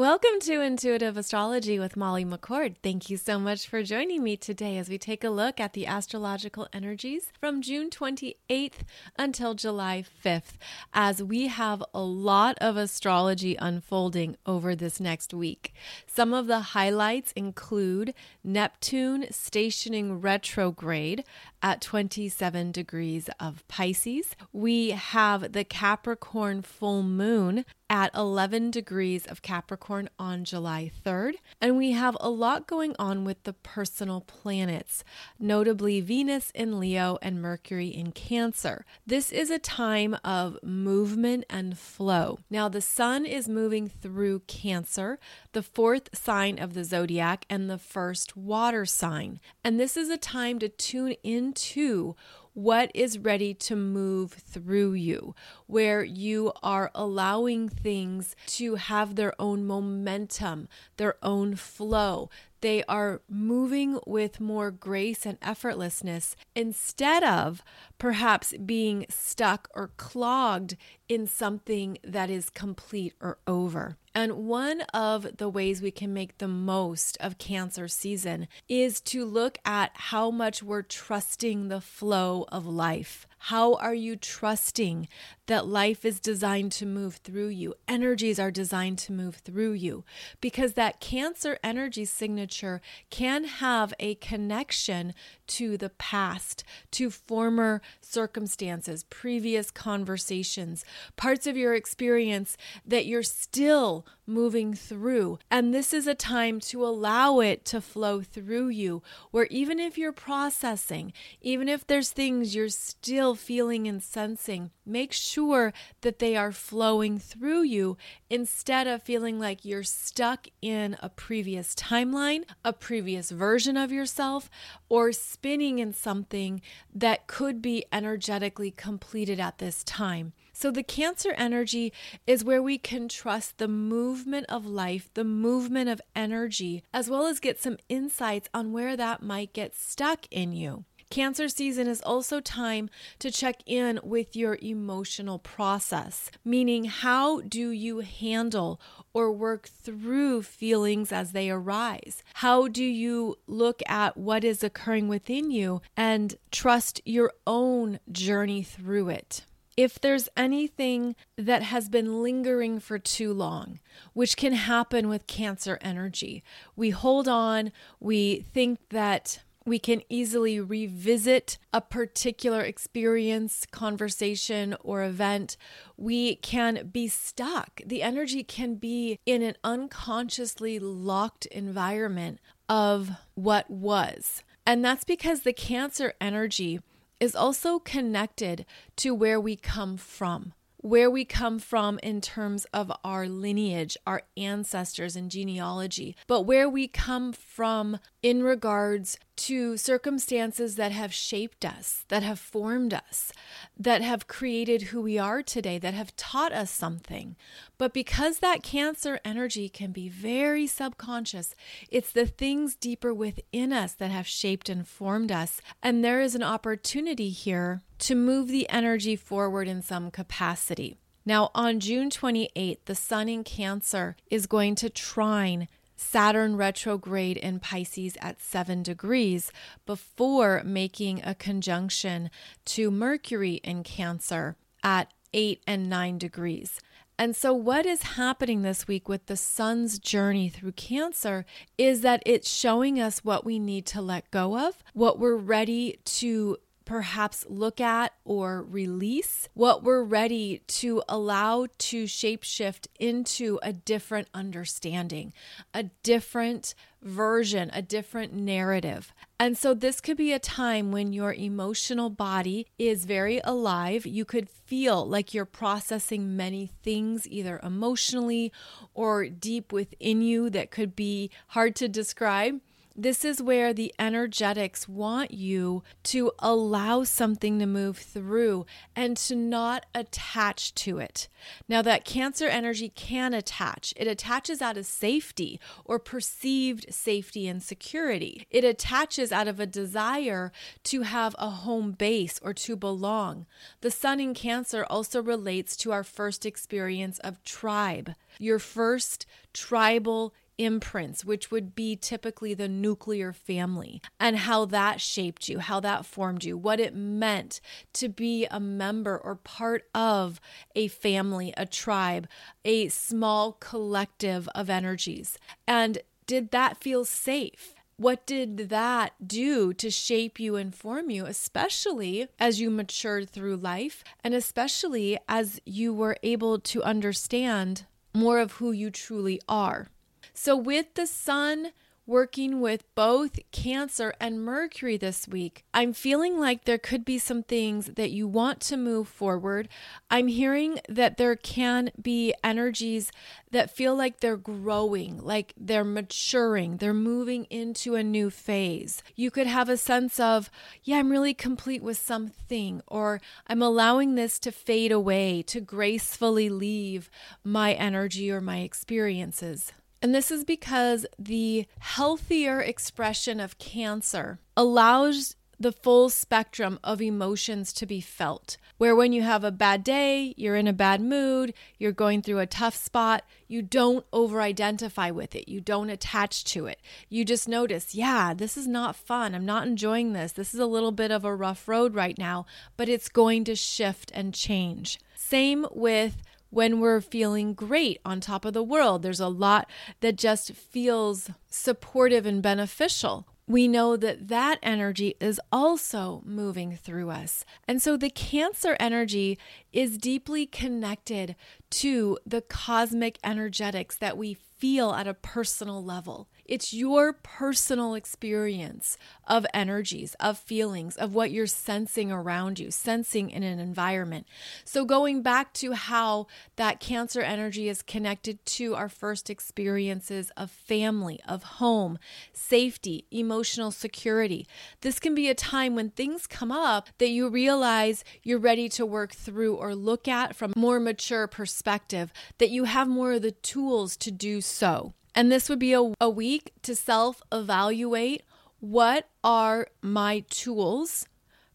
Welcome to Intuitive Astrology with Molly McCord. Thank you so much for joining me today as we take a look at the astrological energies from June 28th until July 5th, as we have a lot of astrology unfolding over this next week. Some of the highlights include Neptune stationing retrograde at 27 degrees of Pisces. We have the Capricorn full moon at 11 degrees of Capricorn on July 3rd. And we have a lot going on with the personal planets, notably Venus in Leo and Mercury in Cancer. This is a time of movement and flow. Now, the sun is moving through Cancer, the fourth sign of the zodiac and the first water sign. And this is a time to tune into what is ready to move through you, where you are allowing things to have their own momentum, their own flow. They are moving with more grace and effortlessness instead of perhaps being stuck or clogged in something that is complete or over. And one of the ways we can make the most of Cancer season is to look at how much we're trusting the flow of life. How are you trusting that life is designed to move through you? Energies are designed to move through you because that Cancer energy signature can have a connection to the past, to former circumstances, previous conversations, parts of your experience that you're still moving through. And this is a time to allow it to flow through you, where even if you're processing, even if there's things you're still feeling and sensing, make sure that they are flowing through you instead of feeling like you're stuck in a previous timeline, a previous version of yourself, or spinning in something that could be energetically completed at this time. So, the Cancer energy is where we can trust the movement of life, the movement of energy, as well as get some insights on where that might get stuck in you. Cancer season is also time to check in with your emotional process, meaning how do you handle or work through feelings as they arise? How do you look at what is occurring within you and trust your own journey through it? if there's anything that has been lingering for too long, which can happen with cancer energy, we hold on, we think that we can easily revisit a particular experience, conversation, or event. We can be stuck. The energy can be in an unconsciously locked environment of what was. And that's because the cancer energy is also connected to where we come from where we come from in terms of our lineage, our ancestors, and genealogy, but where we come from in regards to circumstances that have shaped us, that have formed us, that have created who we are today, that have taught us something. But because that Cancer energy can be very subconscious, it's the things deeper within us that have shaped and formed us. And there is an opportunity here to move the energy forward in some capacity. Now, on June 28th, the Sun in Cancer is going to trine Saturn retrograde in Pisces at seven degrees before making a conjunction to Mercury in Cancer at eight and nine degrees. And so, what is happening this week with the sun's journey through Cancer is that it's showing us what we need to let go of, what we're ready to perhaps look at or release, what we're ready to allow to shapeshift into a different understanding, a different version, a different narrative. And so, this could be a time when your emotional body is very alive. You could feel like you're processing many things, either emotionally or deep within you, that could be hard to describe This is where the energetics want you to allow something to move through and to not attach to it. Now, that Cancer energy can attach, it attaches out of safety or perceived safety and security. It attaches out of a desire to have a home base or to belong. The sun in Cancer also relates to our first experience of tribe, your first tribal imprints, which would be typically the nuclear family, and how that shaped you, how that formed you, what it meant to be a member or part of a family, a tribe, a small collective of energies. And did that feel safe? What did that do to shape you and form you, especially as you matured through life, and especially as you were able to understand more of who you truly are? So, with the sun working with both Cancer and Mercury this week, I'm feeling like there could be some things that you want to move forward. I'm hearing that there can be energies that feel like they're growing, like they're maturing, they're moving into a new phase. You could have a sense of, yeah, I'm really complete with something, or I'm allowing this to fade away, to gracefully leave my energy or my experiences. And this is because the healthier expression of cancer allows the full spectrum of emotions to be felt. Where when you have a bad day, you're in a bad mood, you're going through a tough spot, you don't over identify with it. You don't attach to it. You just notice, yeah, this is not fun. I'm not enjoying this. This is a little bit of a rough road right now, but it's going to shift and change. Same with when we're feeling great on top of the world. There's a lot that just feels supportive and beneficial. We know that that energy is also moving through us. And so the Cancer energy is deeply connected to the cosmic energetics that we feel at a personal level. It's your personal experience of energies, of feelings, of what you're sensing around you, sensing in an environment. So, going back to how that Cancer energy is connected to our first experiences of family, of home, safety, emotional security, this can be a time when things come up that you realize you're ready to work through or look at from a more mature perspective, that you have more of the tools to do so. And this would be a, a week to self evaluate what are my tools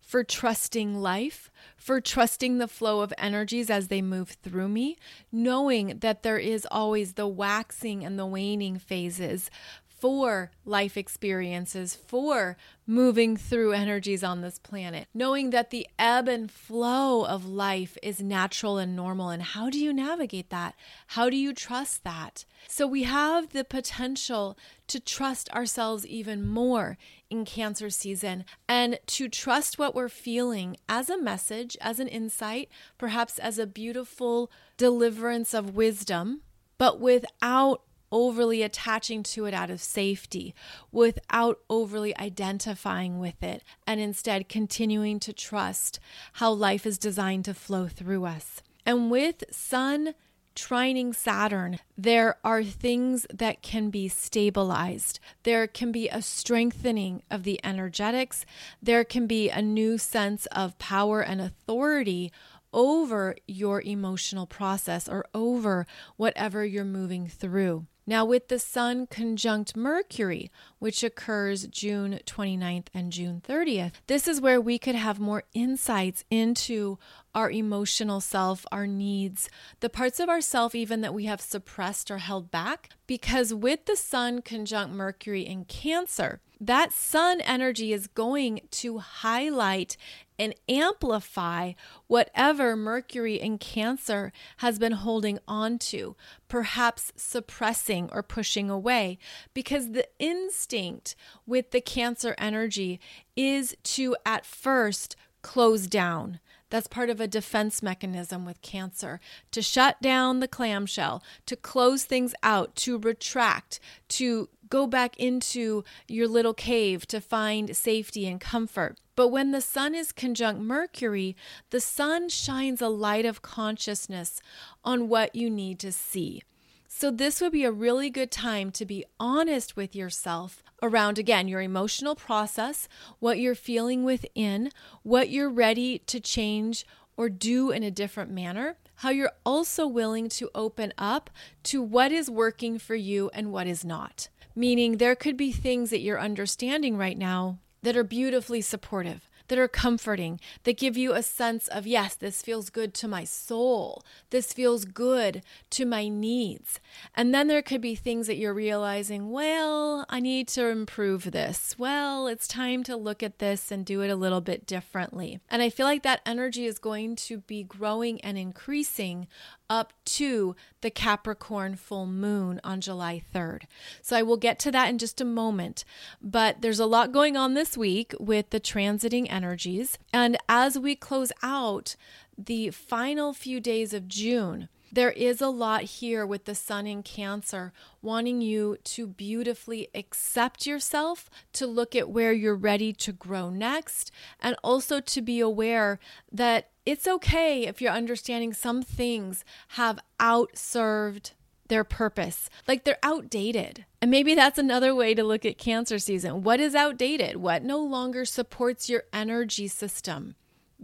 for trusting life, for trusting the flow of energies as they move through me, knowing that there is always the waxing and the waning phases for life experiences, for moving through energies on this planet, knowing that the ebb and flow of life is natural and normal. And how do you navigate that? How do you trust that? So we have the potential to trust ourselves even more in Cancer season and to trust what we're feeling as a message, as an insight, perhaps as a beautiful deliverance of wisdom, but without overly attaching to it out of safety, without overly identifying with it, and instead continuing to trust how life is designed to flow through us. And with Sun trining Saturn, there are things that can be stabilized. There can be a strengthening of the energetics. There can be a new sense of power and authority over your emotional process or over whatever you're moving through. Now, with the Sun conjunct Mercury, which occurs June 29th and June 30th, this is where we could have more insights into our emotional self, our needs, the parts of ourself even that we have suppressed or held back. Because with the Sun conjunct Mercury in Cancer, that sun energy is going to highlight and amplify whatever Mercury in Cancer has been holding on to, perhaps suppressing or pushing away, because the instinct with the Cancer energy is to at first close down. That's part of a defense mechanism with cancer to shut down the clamshell, to close things out, to retract, to go back into your little cave to find safety and comfort. But when the sun is conjunct Mercury, the sun shines a light of consciousness on what you need to see. So, this would be a really good time to be honest with yourself around, again, your emotional process, what you're feeling within, what you're ready to change or do in a different manner, how you're also willing to open up to what is working for you and what is not. Meaning, there could be things that you're understanding right now that are beautifully supportive that are comforting, that give you a sense of, yes, this feels good to my soul. This feels good to my needs. And then there could be things that you're realizing, well, I need to improve this. Well, it's time to look at this and do it a little bit differently. And I feel like that energy is going to be growing and increasing up to the Capricorn full moon on July 3rd. So I will get to that in just a moment. But there's a lot going on this week with the transiting energies. And as we close out the final few days of June, there is a lot here with the sun in Cancer wanting you to beautifully accept yourself, to look at where you're ready to grow next, and also to be aware that it's okay if you're understanding some things have outserved their purpose. Like they're outdated. And maybe that's another way to look at cancer season. What is outdated? What no longer supports your energy system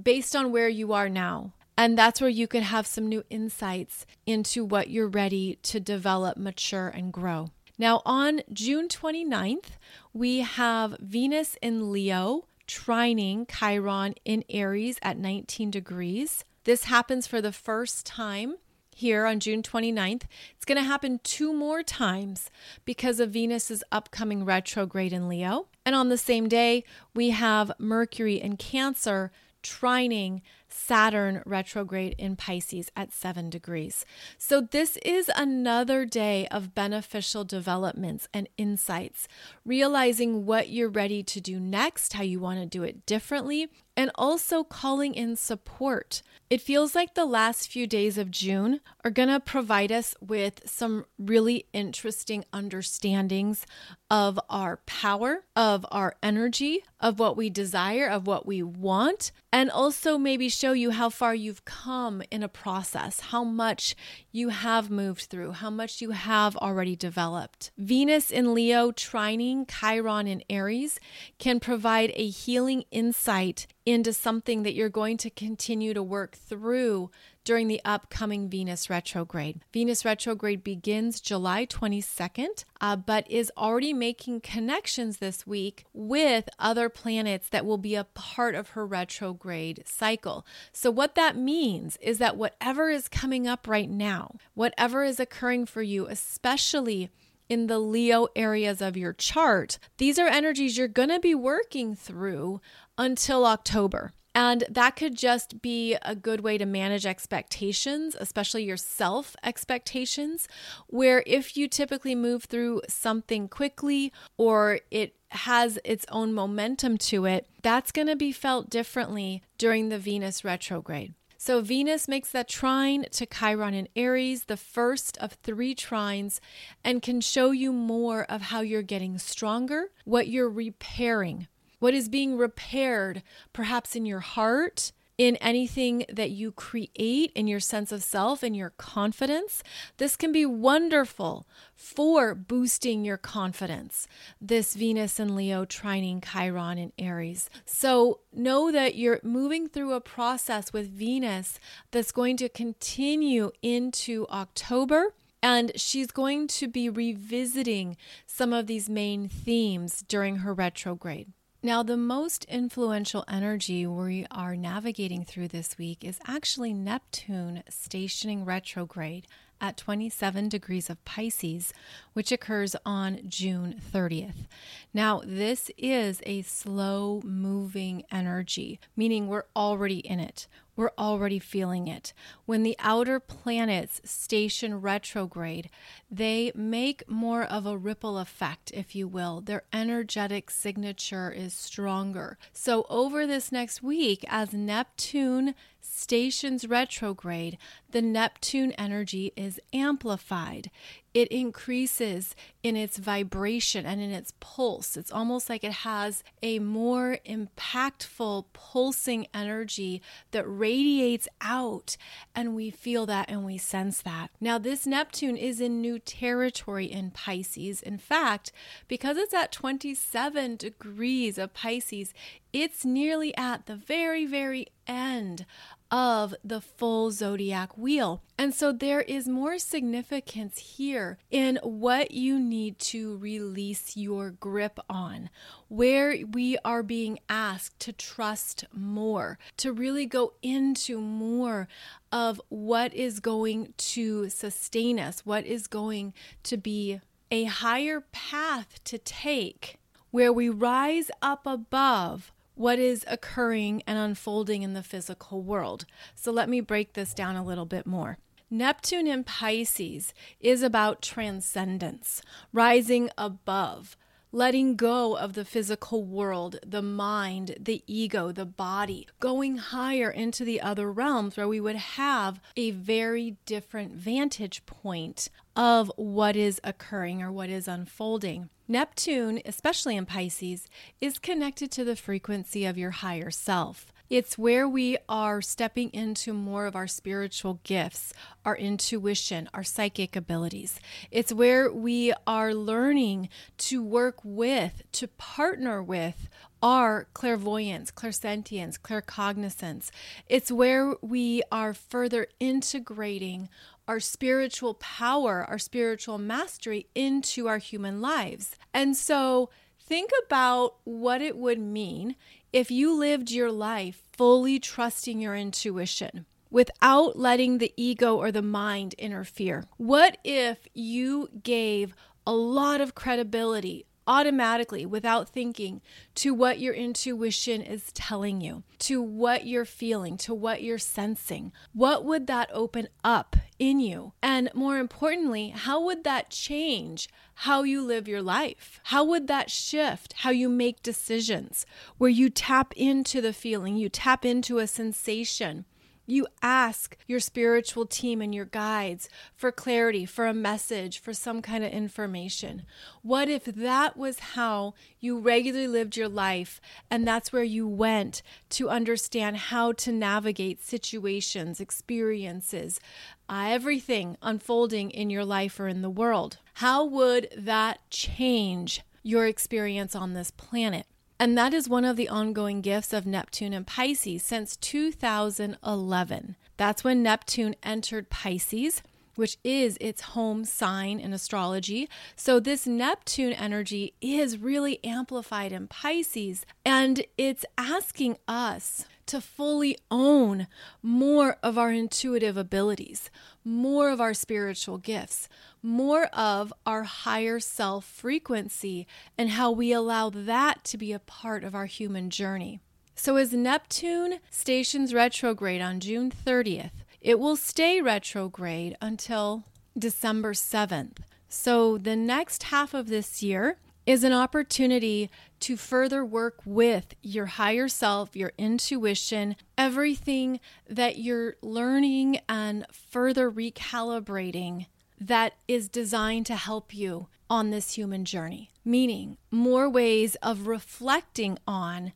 based on where you are now? And that's where you could have some new insights into what you're ready to develop, mature, and grow. Now, on June 29th, we have Venus in Leo trining Chiron in Aries at 19 degrees. This happens for the first time here on June 29th. It's going to happen two more times because of Venus's upcoming retrograde in Leo. And on the same day, we have Mercury in Cancer trining Saturn retrograde in Pisces at seven degrees. So, this is another day of beneficial developments and insights, realizing what you're ready to do next, how you want to do it differently, and also calling in support. It feels like the last few days of June are going to provide us with some really interesting understandings of our power, of our energy, of what we desire, of what we want, and also maybe show you how far you've come in a process, how much you have moved through, how much you have already developed. Venus in Leo, trining Chiron in Aries can provide a healing insight into something that you're going to continue to work through during the upcoming Venus retrograde. Venus retrograde begins July 22nd, uh, but is already making connections this week with other planets that will be a part of her retrograde cycle. So, what that means is that whatever is coming up right now, whatever is occurring for you, especially in the Leo areas of your chart, these are energies you're going to be working through until October. And that could just be a good way to manage expectations, especially your self expectations, where if you typically move through something quickly or it has its own momentum to it, that's going to be felt differently during the Venus retrograde. So, Venus makes that trine to Chiron in Aries, the first of three trines, and can show you more of how you're getting stronger, what you're repairing, what is being repaired, perhaps in your heart, in anything that you create, in your sense of self in your confidence. This can be wonderful for boosting your confidence. This Venus and Leo trining Chiron in Aries. So know that you're moving through a process with Venus that's going to continue into October. And she's going to be revisiting some of these main themes during her retrograde. Now, the most influential energy we are navigating through this week is actually Neptune stationing retrograde at 27 degrees of Pisces, which occurs on June 30th. Now, this is a slow moving energy, meaning we're already in it. We're already feeling it. When the outer planets station retrograde, they make more of a ripple effect, if you will. Their energetic signature is stronger. So, over this next week, as Neptune stations retrograde, the Neptune energy is amplified. It increases in its vibration and in its pulse. It's almost like it has a more impactful, pulsing energy that radiates out, and we feel that and we sense that. Now, this Neptune is in new territory in Pisces. In fact, because it's at 27 degrees of Pisces, it's nearly at the very, very end of the full zodiac wheel. And so there is more significance here in what you need to release your grip on, where we are being asked to trust more, to really go into more of what is going to sustain us, what is going to be a higher path to take, where we rise up above what is occurring and unfolding in the physical world. So let me break this down a little bit more. Neptune in Pisces is about transcendence, rising above, letting go of the physical world, the mind, the ego, the body, going higher into the other realms where we would have a very different vantage point of what is occurring or what is unfolding. Neptune, especially in Pisces, is connected to the frequency of your higher self. It's where we are stepping into more of our spiritual gifts, our intuition, our psychic abilities. It's where we are learning to work with, to partner with our clairvoyance, clairsentience, claircognizance. It's where we are further integrating our spiritual power, our spiritual mastery into our human lives. And so think about what it would mean if you lived your life fully trusting your intuition without letting the ego or the mind interfere? What if you gave a lot of credibility automatically without thinking to what your intuition is telling you, to what you're feeling, to what you're sensing? What would that open up in you? And more importantly, how would that change how you live your life? How would that shift how you make decisions where you tap into the feeling, you tap into a sensation? You ask your spiritual team and your guides for clarity, for a message, for some kind of information. What if that was how you regularly lived your life and that's where you went to understand how to navigate situations, experiences, uh, everything unfolding in your life or in the world? How would that change your experience on this planet? And that is one of the ongoing gifts of Neptune and Pisces since 2011. That's when Neptune entered Pisces which is its home sign in astrology. So, this Neptune energy is really amplified in Pisces, and it's asking us to fully own more of our intuitive abilities, more of our spiritual gifts, more of our higher self frequency, and how we allow that to be a part of our human journey. So, as Neptune stations retrograde on June 30th, it will stay retrograde until December 7th. So, the next half of this year is an opportunity to further work with your higher self, your intuition, everything that you're learning and further recalibrating that is designed to help you on this human journey. Meaning, more ways of reflecting on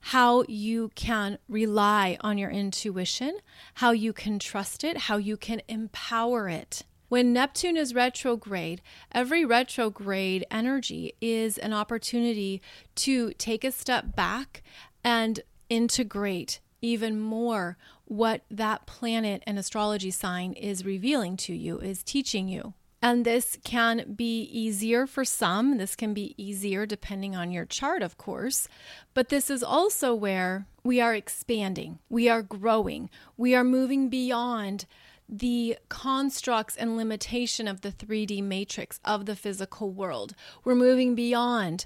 how you can rely on your intuition, how you can trust it, how you can empower it. When Neptune is retrograde, every retrograde energy is an opportunity to take a step back and integrate even more what that planet and astrology sign is revealing to you, is teaching you. And this can be easier for some. This can be easier depending on your chart, of course. But this is also where we are expanding, we are growing, we are moving beyond the constructs and limitation of the 3D matrix of the physical world. We're moving beyond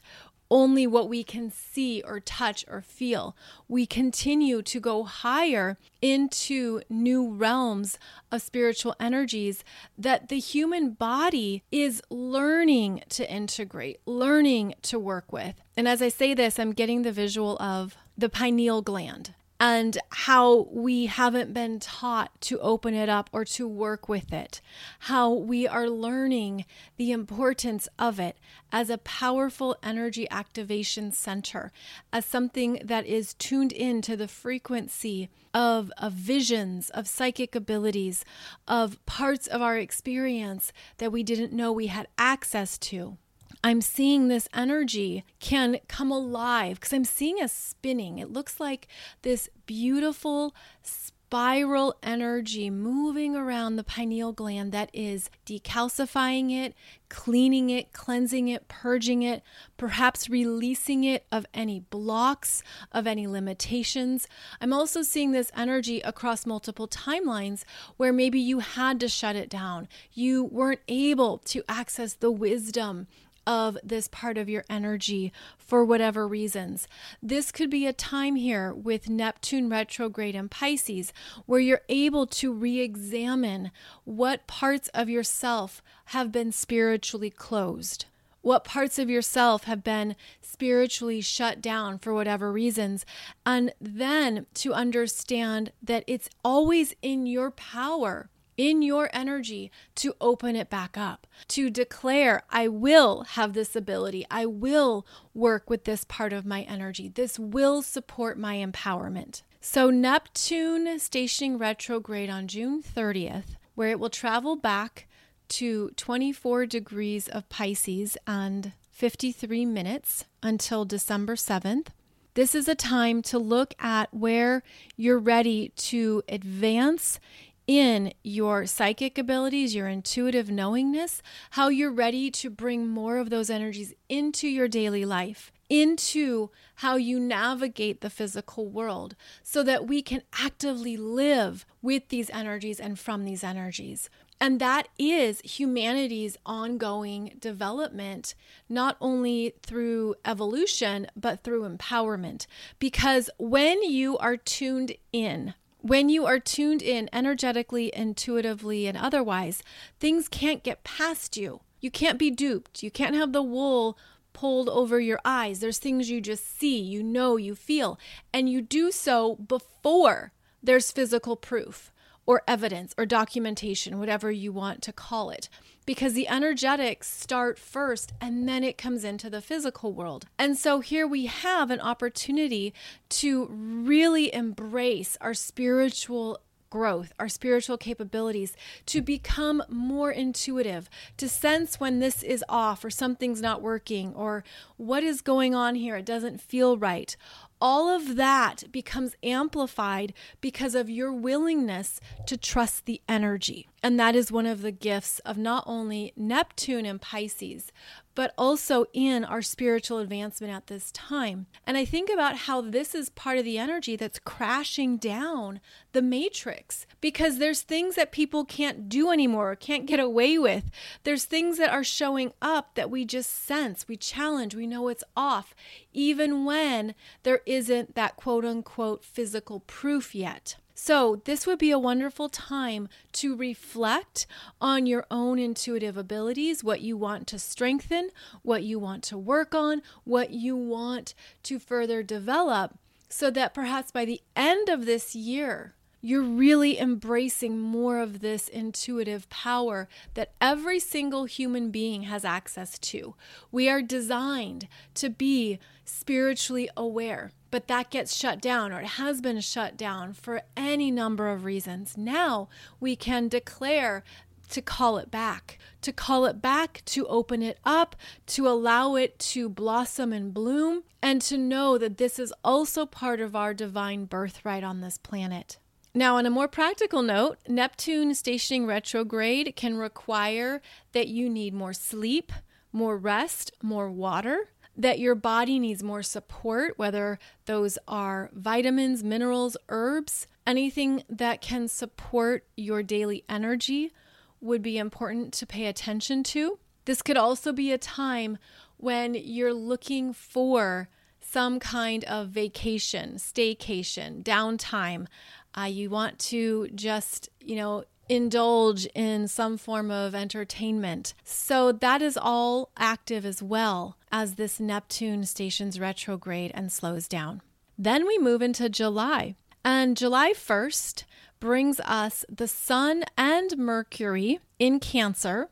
only what we can see or touch or feel. We continue to go higher into new realms of spiritual energies that the human body is learning to integrate, learning to work with. And as I say this, I'm getting the visual of the pineal gland and how we haven't been taught to open it up or to work with it, how we are learning the importance of it as a powerful energy activation center, as something that is tuned into the frequency of, of visions, of psychic abilities, of parts of our experience that we didn't know we had access to. I'm seeing this energy can come alive because I'm seeing a spinning. It looks like this beautiful spiral energy moving around the pineal gland that is decalcifying it, cleaning it, cleansing it, purging it, perhaps releasing it of any blocks, of any limitations. I'm also seeing this energy across multiple timelines where maybe you had to shut it down. You weren't able to access the wisdom of this part of your energy for whatever reasons. This could be a time here with Neptune retrograde in Pisces where you're able to re examine what parts of yourself have been spiritually closed. What parts of yourself have been spiritually shut down for whatever reasons, and then to understand that it's always in your power in your energy to open it back up, to declare, I will have this ability. I will work with this part of my energy. This will support my empowerment. So, Neptune stationing retrograde on June 30th, where it will travel back to 24 degrees of Pisces and 53 minutes until December 7th. This is a time to look at where you're ready to advance in your psychic abilities, your intuitive knowingness, how you're ready to bring more of those energies into your daily life, into how you navigate the physical world, so that we can actively live with these energies and from these energies. And that is humanity's ongoing development, not only through evolution, but through empowerment. Because when you are tuned in when you are tuned in energetically, intuitively, and otherwise, things can't get past you. You can't be duped. You can't have the wool pulled over your eyes. There's things you just see, you know, you feel, and you do so before there's physical proof or evidence or documentation, whatever you want to call it because the energetics start first and then it comes into the physical world. And so here we have an opportunity to really embrace our spiritual growth, our spiritual capabilities, to become more intuitive, to sense when this is off or something's not working or what is going on here, it doesn't feel right all of that becomes amplified because of your willingness to trust the energy. And that is one of the gifts of not only Neptune and Pisces, but also in our spiritual advancement at this time. And I think about how this is part of the energy that's crashing down the matrix because there's things that people can't do anymore, can't get away with. There's things that are showing up that we just sense, we challenge, we know it's off, even when there isn't that quote unquote physical proof yet. So, this would be a wonderful time to reflect on your own intuitive abilities, what you want to strengthen, what you want to work on, what you want to further develop, so that perhaps by the end of this year, you're really embracing more of this intuitive power that every single human being has access to. We are designed to be spiritually aware, but that gets shut down or it has been shut down for any number of reasons. Now we can declare to call it back, to call it back, to open it up, to allow it to blossom and bloom, and to know that this is also part of our divine birthright on this planet. Now, on a more practical note, Neptune stationing retrograde can require that you need more sleep, more rest, more water, that your body needs more support, whether those are vitamins, minerals, herbs, anything that can support your daily energy would be important to pay attention to. This could also be a time when you're looking for some kind of vacation, staycation, downtime, uh, you want to just, you know, indulge in some form of entertainment. So that is all active as well as this Neptune stations retrograde and slows down. Then we move into July. And July 1st brings us the Sun and Mercury in Cancer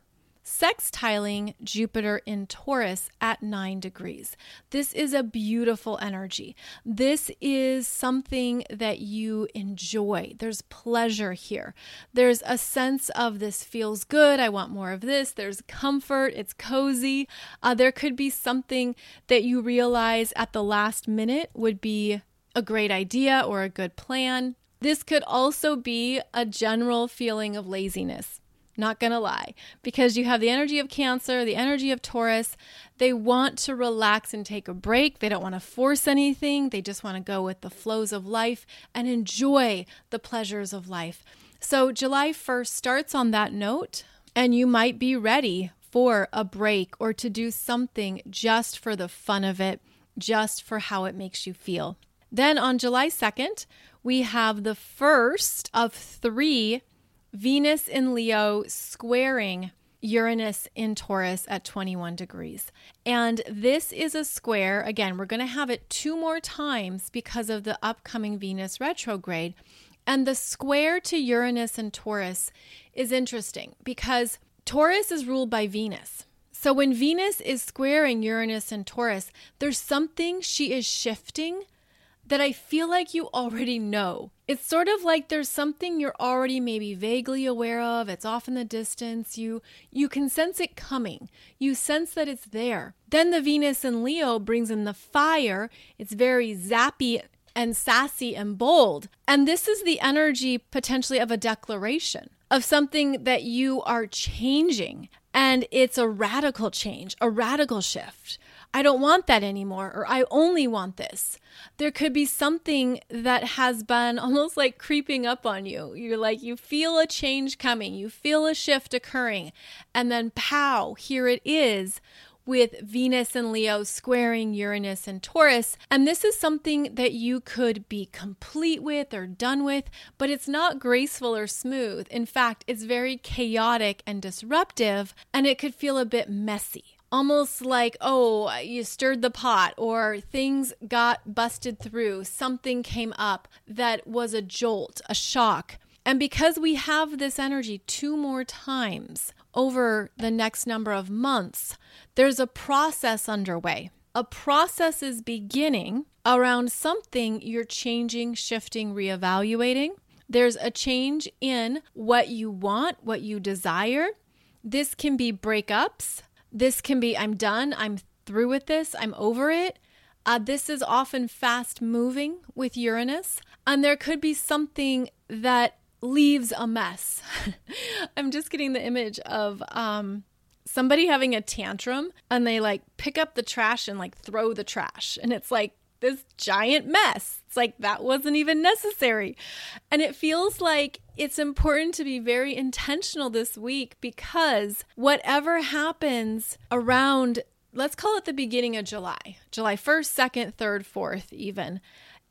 sextiling Jupiter in Taurus at nine degrees. This is a beautiful energy. This is something that you enjoy. There's pleasure here. There's a sense of this feels good. I want more of this. There's comfort. It's cozy. Uh, there could be something that you realize at the last minute would be a great idea or a good plan. This could also be a general feeling of laziness. Not gonna lie, because you have the energy of Cancer, the energy of Taurus. They want to relax and take a break. They don't want to force anything. They just want to go with the flows of life and enjoy the pleasures of life. So, July 1st starts on that note, and you might be ready for a break or to do something just for the fun of it, just for how it makes you feel. Then on July 2nd, we have the first of three Venus in Leo squaring Uranus in Taurus at 21 degrees. And this is a square. Again, we're going to have it two more times because of the upcoming Venus retrograde. And the square to Uranus and Taurus is interesting because Taurus is ruled by Venus. So when Venus is squaring Uranus and Taurus, there's something she is shifting that I feel like you already know. It's sort of like there's something you're already maybe vaguely aware of. It's off in the distance. You you can sense it coming. You sense that it's there. Then the Venus in Leo brings in the fire. It's very zappy and sassy and bold. And this is the energy potentially of a declaration of something that you are changing. And it's a radical change, a radical shift. I don't want that anymore, or I only want this. There could be something that has been almost like creeping up on you. You're like, you feel a change coming, you feel a shift occurring, and then pow, here it is with Venus and Leo squaring Uranus and Taurus. And this is something that you could be complete with or done with, but it's not graceful or smooth. In fact, it's very chaotic and disruptive, and it could feel a bit messy almost like, oh, you stirred the pot or things got busted through, something came up that was a jolt, a shock. And because we have this energy two more times over the next number of months, there's a process underway. A process is beginning around something you're changing, shifting, reevaluating. There's a change in what you want, what you desire. This can be breakups, this can be I'm done, I'm through with this, I'm over it. Uh, this is often fast moving with Uranus, and there could be something that leaves a mess. I'm just getting the image of um, somebody having a tantrum and they like pick up the trash and like throw the trash. And it's like this giant mess. It's like that wasn't even necessary. And it feels like it's important to be very intentional this week because whatever happens around, let's call it the beginning of July, July 1st, 2nd, 3rd, 4th, even,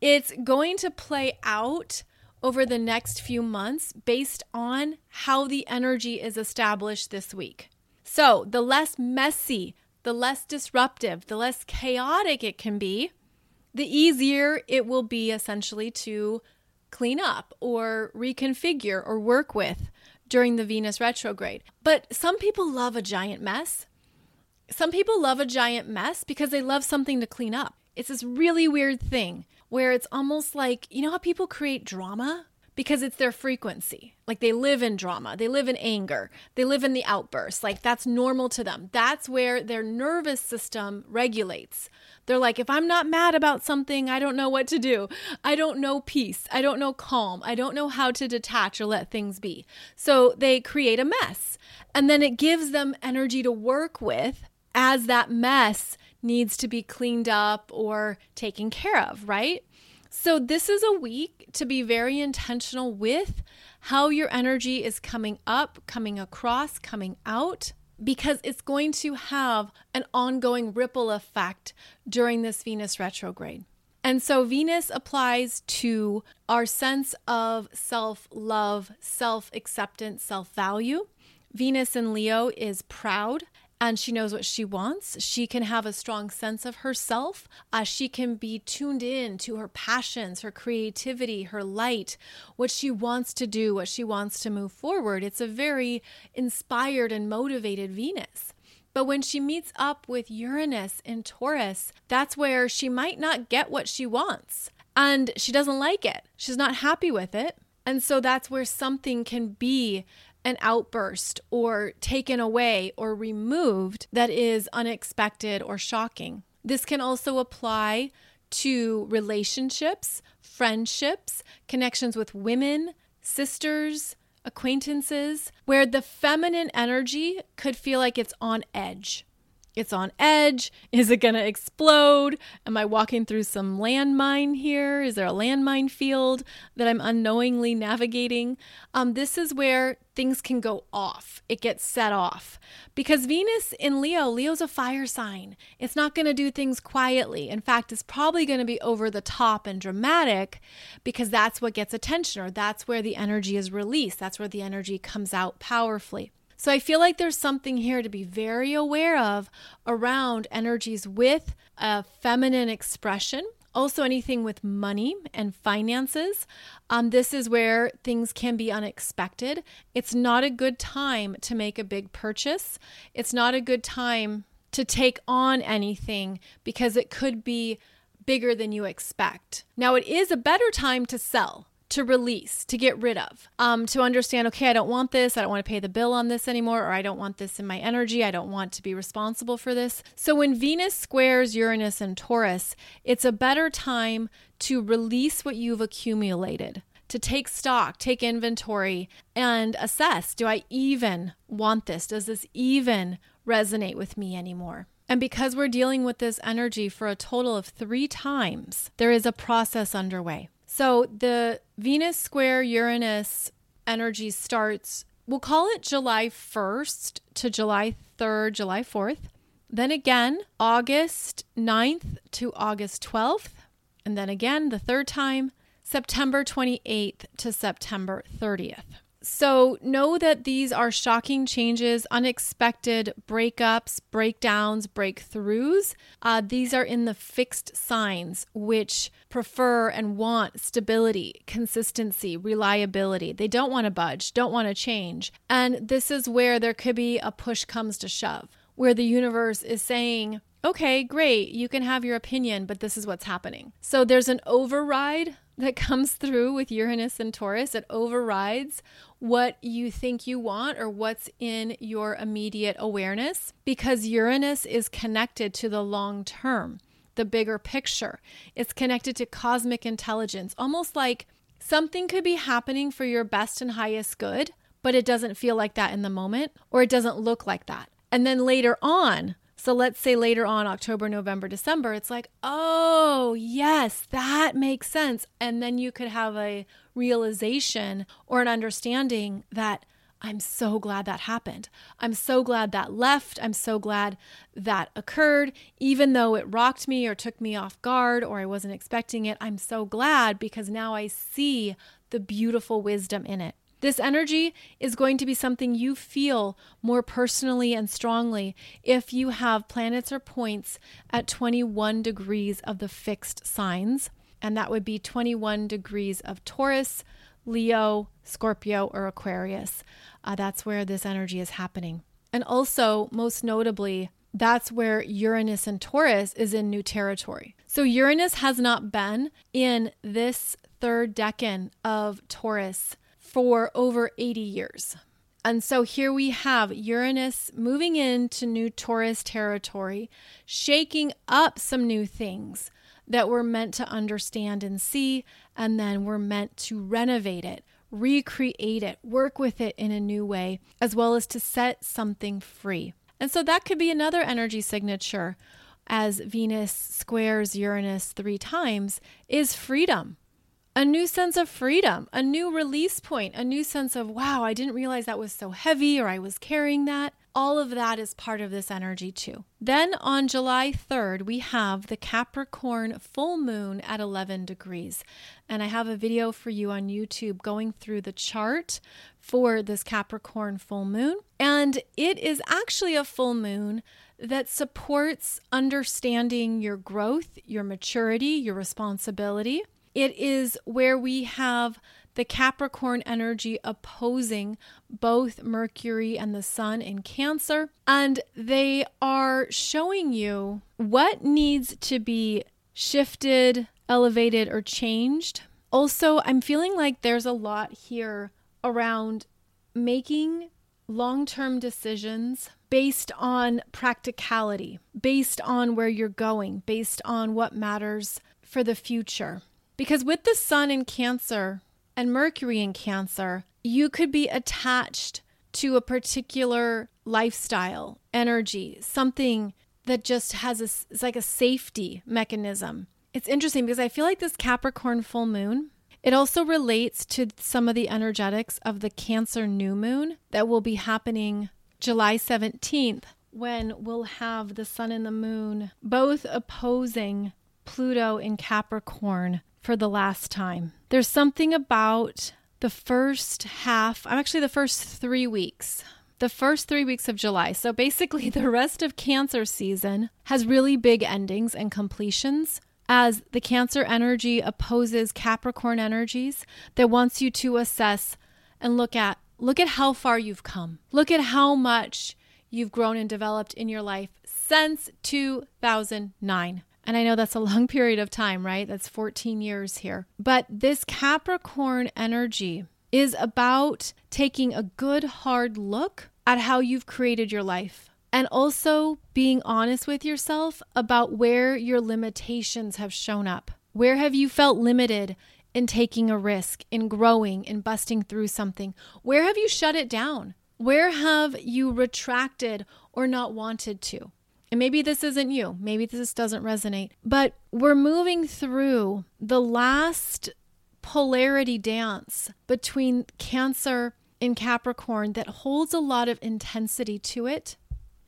it's going to play out over the next few months based on how the energy is established this week. So, the less messy, the less disruptive, the less chaotic it can be, the easier it will be essentially to clean up or reconfigure or work with during the Venus retrograde. But some people love a giant mess. Some people love a giant mess because they love something to clean up. It's this really weird thing where it's almost like, you know how people create drama? because it's their frequency. Like they live in drama, they live in anger, they live in the outburst. Like that's normal to them. That's where their nervous system regulates. They're like, if I'm not mad about something, I don't know what to do. I don't know peace. I don't know calm. I don't know how to detach or let things be. So they create a mess. And then it gives them energy to work with as that mess needs to be cleaned up or taken care of, right? So, this is a week to be very intentional with how your energy is coming up, coming across, coming out, because it's going to have an ongoing ripple effect during this Venus retrograde. And so, Venus applies to our sense of self love, self acceptance, self value. Venus in Leo is proud and she knows what she wants. She can have a strong sense of herself. Uh, she can be tuned in to her passions, her creativity, her light, what she wants to do, what she wants to move forward. It's a very inspired and motivated Venus. But when she meets up with Uranus in Taurus, that's where she might not get what she wants. And she doesn't like it. She's not happy with it. And so that's where something can be an outburst or taken away or removed that is unexpected or shocking. This can also apply to relationships, friendships, connections with women, sisters, acquaintances, where the feminine energy could feel like it's on edge. It's on edge. Is it going to explode? Am I walking through some landmine here? Is there a landmine field that I'm unknowingly navigating? Um, this is where things can go off. It gets set off. Because Venus in Leo, Leo's a fire sign. It's not going to do things quietly. In fact, it's probably going to be over the top and dramatic because that's what gets attention or that's where the energy is released. That's where the energy comes out powerfully. So I feel like there's something here to be very aware of around energies with a feminine expression. Also, anything with money and finances. Um, this is where things can be unexpected. It's not a good time to make a big purchase. It's not a good time to take on anything because it could be bigger than you expect. Now, it is a better time to sell to release, to get rid of, um, to understand, okay, I don't want this. I don't want to pay the bill on this anymore, or I don't want this in my energy. I don't want to be responsible for this. So when Venus squares Uranus and Taurus, it's a better time to release what you've accumulated. To take stock, take inventory, and assess do I even want this? Does this even resonate with me anymore? And because we're dealing with this energy for a total of three times, there is a process underway. So the Venus square Uranus energy starts, we'll call it July 1st to July 3rd, July 4th. Then again, August 9th to August 12th. And then again, the third time, September 28th to September 30th. So know that these are shocking changes, unexpected breakups, breakdowns, breakthroughs. Uh, these are in the fixed signs, which prefer and want stability, consistency, reliability. They don't want to budge, don't want to change. And this is where there could be a push comes to shove, where the universe is saying, okay, great, you can have your opinion, but this is what's happening. So there's an override that comes through with Uranus and Taurus. It overrides what you think you want or what's in your immediate awareness because Uranus is connected to the long term, the bigger picture. It's connected to cosmic intelligence, almost like something could be happening for your best and highest good, but it doesn't feel like that in the moment or it doesn't look like that. And then later on, so let's say later on, October, November, December, it's like, oh, yes, that makes sense. And then you could have a realization or an understanding that I'm so glad that happened. I'm so glad that left. I'm so glad that occurred. Even though it rocked me or took me off guard or I wasn't expecting it, I'm so glad because now I see the beautiful wisdom in it. This energy is going to be something you feel more personally and strongly if you have planets or points at 21 degrees of the fixed signs. And that would be 21 degrees of Taurus, Leo, Scorpio, or Aquarius. Uh, that's where this energy is happening. And also, most notably, that's where Uranus and Taurus is in new territory. So Uranus has not been in this third decan of Taurus for over 80 years. And so here we have Uranus moving into new Taurus territory, shaking up some new things that we're meant to understand and see, and then we're meant to renovate it, recreate it, work with it in a new way, as well as to set something free. And so that could be another energy signature as Venus squares Uranus three times is freedom a new sense of freedom, a new release point, a new sense of, wow, I didn't realize that was so heavy or I was carrying that. All of that is part of this energy too. Then on July 3rd, we have the Capricorn full moon at 11 degrees. And I have a video for you on YouTube going through the chart for this Capricorn full moon. And it is actually a full moon that supports understanding your growth, your maturity, your responsibility. It is where we have the Capricorn energy opposing both Mercury and the Sun in Cancer. And they are showing you what needs to be shifted, elevated, or changed. Also, I'm feeling like there's a lot here around making long term decisions based on practicality, based on where you're going, based on what matters for the future. Because with the sun in Cancer and Mercury in Cancer, you could be attached to a particular lifestyle, energy, something that just has a, it's like a safety mechanism. It's interesting because I feel like this Capricorn full moon, it also relates to some of the energetics of the Cancer new moon that will be happening July 17th, when we'll have the sun and the moon both opposing Pluto in Capricorn for the last time. There's something about the first half, I'm actually the first three weeks, the first three weeks of July. So basically, the rest of Cancer season has really big endings and completions as the Cancer energy opposes Capricorn energies that wants you to assess and look at Look at how far you've come. Look at how much you've grown and developed in your life since 2009. And I know that's a long period of time, right? That's 14 years here. But this Capricorn energy is about taking a good hard look at how you've created your life and also being honest with yourself about where your limitations have shown up. Where have you felt limited in taking a risk, in growing, in busting through something? Where have you shut it down? Where have you retracted or not wanted to? And maybe this isn't you, maybe this doesn't resonate, but we're moving through the last polarity dance between Cancer and Capricorn that holds a lot of intensity to it.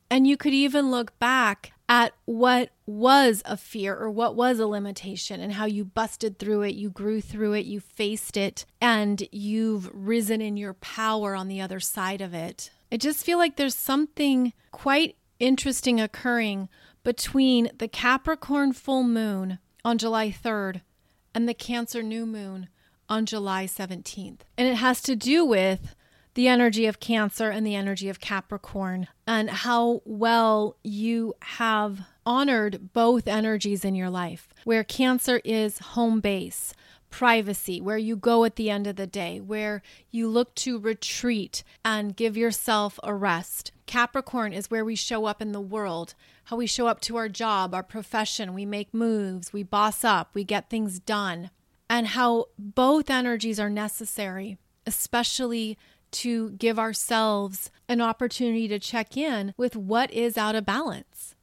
And you could even look back at what was a fear or what was a limitation and how you busted through it, you grew through it, you faced it, and you've risen in your power on the other side of it. I just feel like there's something quite interesting occurring between the Capricorn full moon on July 3rd and the Cancer new moon on July 17th. And it has to do with the energy of Cancer and the energy of Capricorn, and how well you have honored both energies in your life, where Cancer is home base. Privacy, where you go at the end of the day, where you look to retreat and give yourself a rest. Capricorn is where we show up in the world, how we show up to our job, our profession. We make moves, we boss up, we get things done, and how both energies are necessary, especially to give ourselves an opportunity to check in with what is out of balance.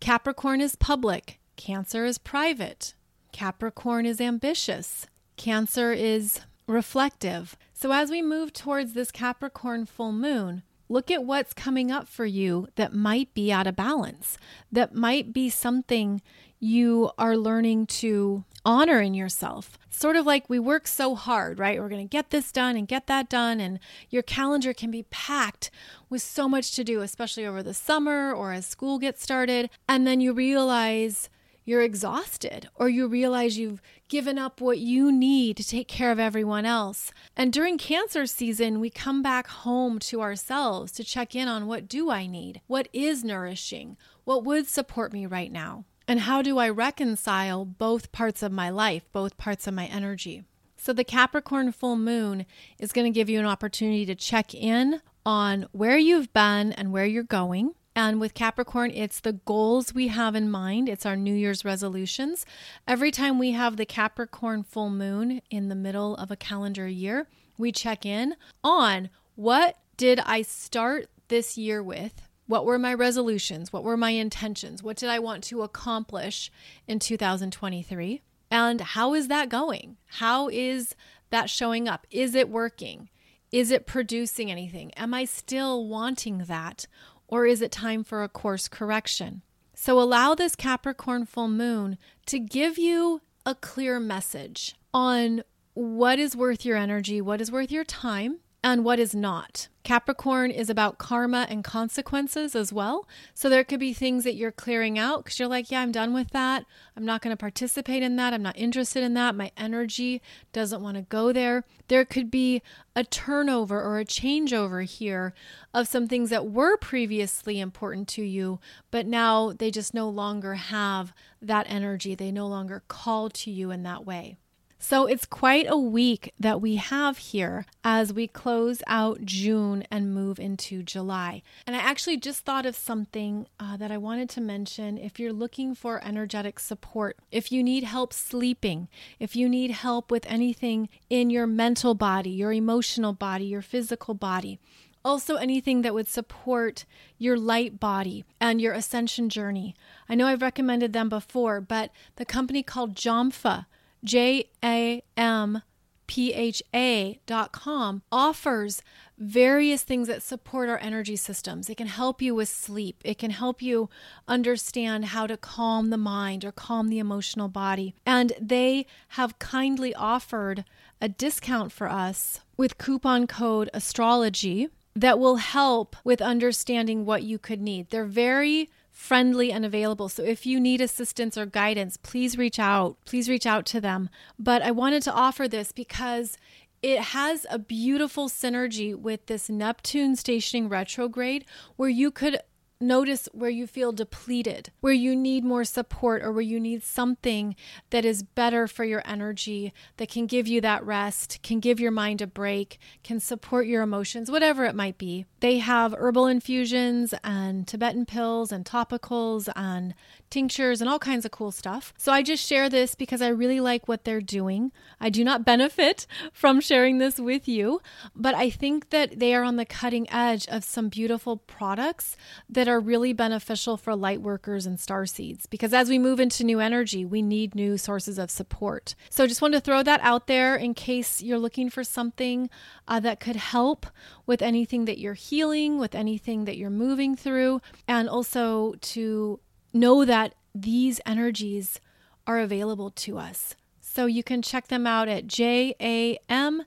Capricorn is public, Cancer is private, Capricorn is ambitious, Cancer is reflective. So, as we move towards this Capricorn full moon, look at what's coming up for you that might be out of balance, that might be something you are learning to honor in yourself. Sort of like we work so hard, right? We're going to get this done and get that done. And your calendar can be packed with so much to do, especially over the summer or as school gets started. And then you realize you're exhausted or you realize you've given up what you need to take care of everyone else. And during cancer season, we come back home to ourselves to check in on what do I need? What is nourishing? What would support me right now? And how do I reconcile both parts of my life, both parts of my energy? So, the Capricorn full moon is going to give you an opportunity to check in on where you've been and where you're going. And with Capricorn, it's the goals we have in mind. It's our New Year's resolutions. Every time we have the Capricorn full moon in the middle of a calendar year, we check in on what did I start this year with? What were my resolutions? What were my intentions? What did I want to accomplish in 2023? And how is that going? How is that showing up? Is it working? Is it producing anything? Am I still wanting that? Or is it time for a course correction? So allow this Capricorn full moon to give you a clear message on what is worth your energy, what is worth your time, and what is not. Capricorn is about karma and consequences as well. So there could be things that you're clearing out because you're like, yeah, I'm done with that. I'm not going to participate in that. I'm not interested in that. My energy doesn't want to go there. There could be a turnover or a changeover here of some things that were previously important to you, but now they just no longer have that energy. They no longer call to you in that way. So it's quite a week that we have here as we close out June and move into July. And I actually just thought of something uh, that I wanted to mention. If you're looking for energetic support, if you need help sleeping, if you need help with anything in your mental body, your emotional body, your physical body, also anything that would support your light body and your ascension journey. I know I've recommended them before, but the company called Jampha J A M P H A dot com offers various things that support our energy systems. It can help you with sleep. It can help you understand how to calm the mind or calm the emotional body. And they have kindly offered a discount for us with coupon code astrology that will help with understanding what you could need. They're very friendly and available. So if you need assistance or guidance, please reach out. Please reach out to them. But I wanted to offer this because it has a beautiful synergy with this Neptune stationing retrograde where you could notice where you feel depleted, where you need more support, or where you need something that is better for your energy, that can give you that rest, can give your mind a break, can support your emotions, whatever it might be. They have herbal infusions and Tibetan pills and topicals and tinctures and all kinds of cool stuff. So I just share this because I really like what they're doing. I do not benefit from sharing this with you, but I think that they are on the cutting edge of some beautiful products that are really beneficial for light workers and star seeds because as we move into new energy, we need new sources of support. So just wanted to throw that out there in case you're looking for something uh, that could help with anything that you're healing, with anything that you're moving through, and also to know that these energies are available to us. So you can check them out at jampha.com.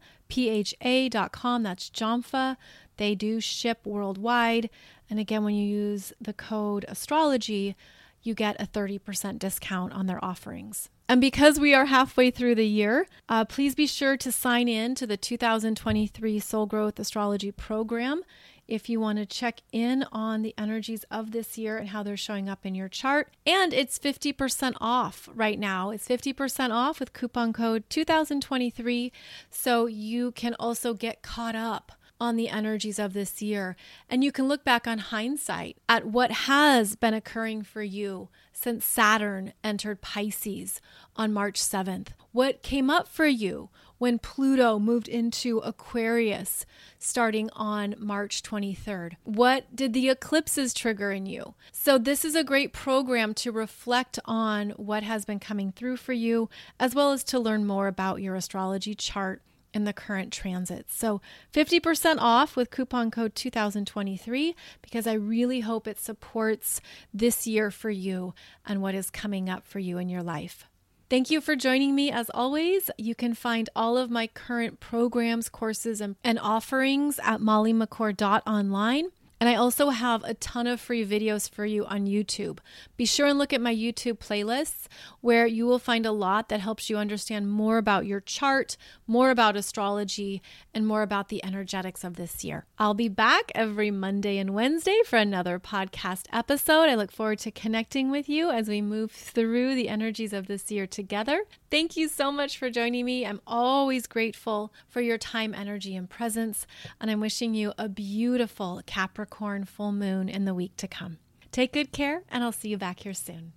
That's Jampha. They do ship worldwide. And again, when you use the code astrology, you get a 30% discount on their offerings. And because we are halfway through the year, uh, please be sure to sign in to the 2023 Soul Growth Astrology Program if you want to check in on the energies of this year and how they're showing up in your chart. And it's 50% off right now. It's 50% off with coupon code 2023. So you can also get caught up on the energies of this year. And you can look back on hindsight at what has been occurring for you since Saturn entered Pisces on March 7th. What came up for you when Pluto moved into Aquarius starting on March 23rd? What did the eclipses trigger in you? So, this is a great program to reflect on what has been coming through for you, as well as to learn more about your astrology chart in the current transit. So 50% off with coupon code 2023 because I really hope it supports this year for you and what is coming up for you in your life. Thank you for joining me as always. You can find all of my current programs, courses, and, and offerings at mollymccord.online. And I also have a ton of free videos for you on YouTube. Be sure and look at my YouTube playlists where you will find a lot that helps you understand more about your chart, more about astrology, and more about the energetics of this year. I'll be back every Monday and Wednesday for another podcast episode. I look forward to connecting with you as we move through the energies of this year together. Thank you so much for joining me. I'm always grateful for your time, energy, and presence. And I'm wishing you a beautiful Capricorn full moon in the week to come. Take good care, and I'll see you back here soon.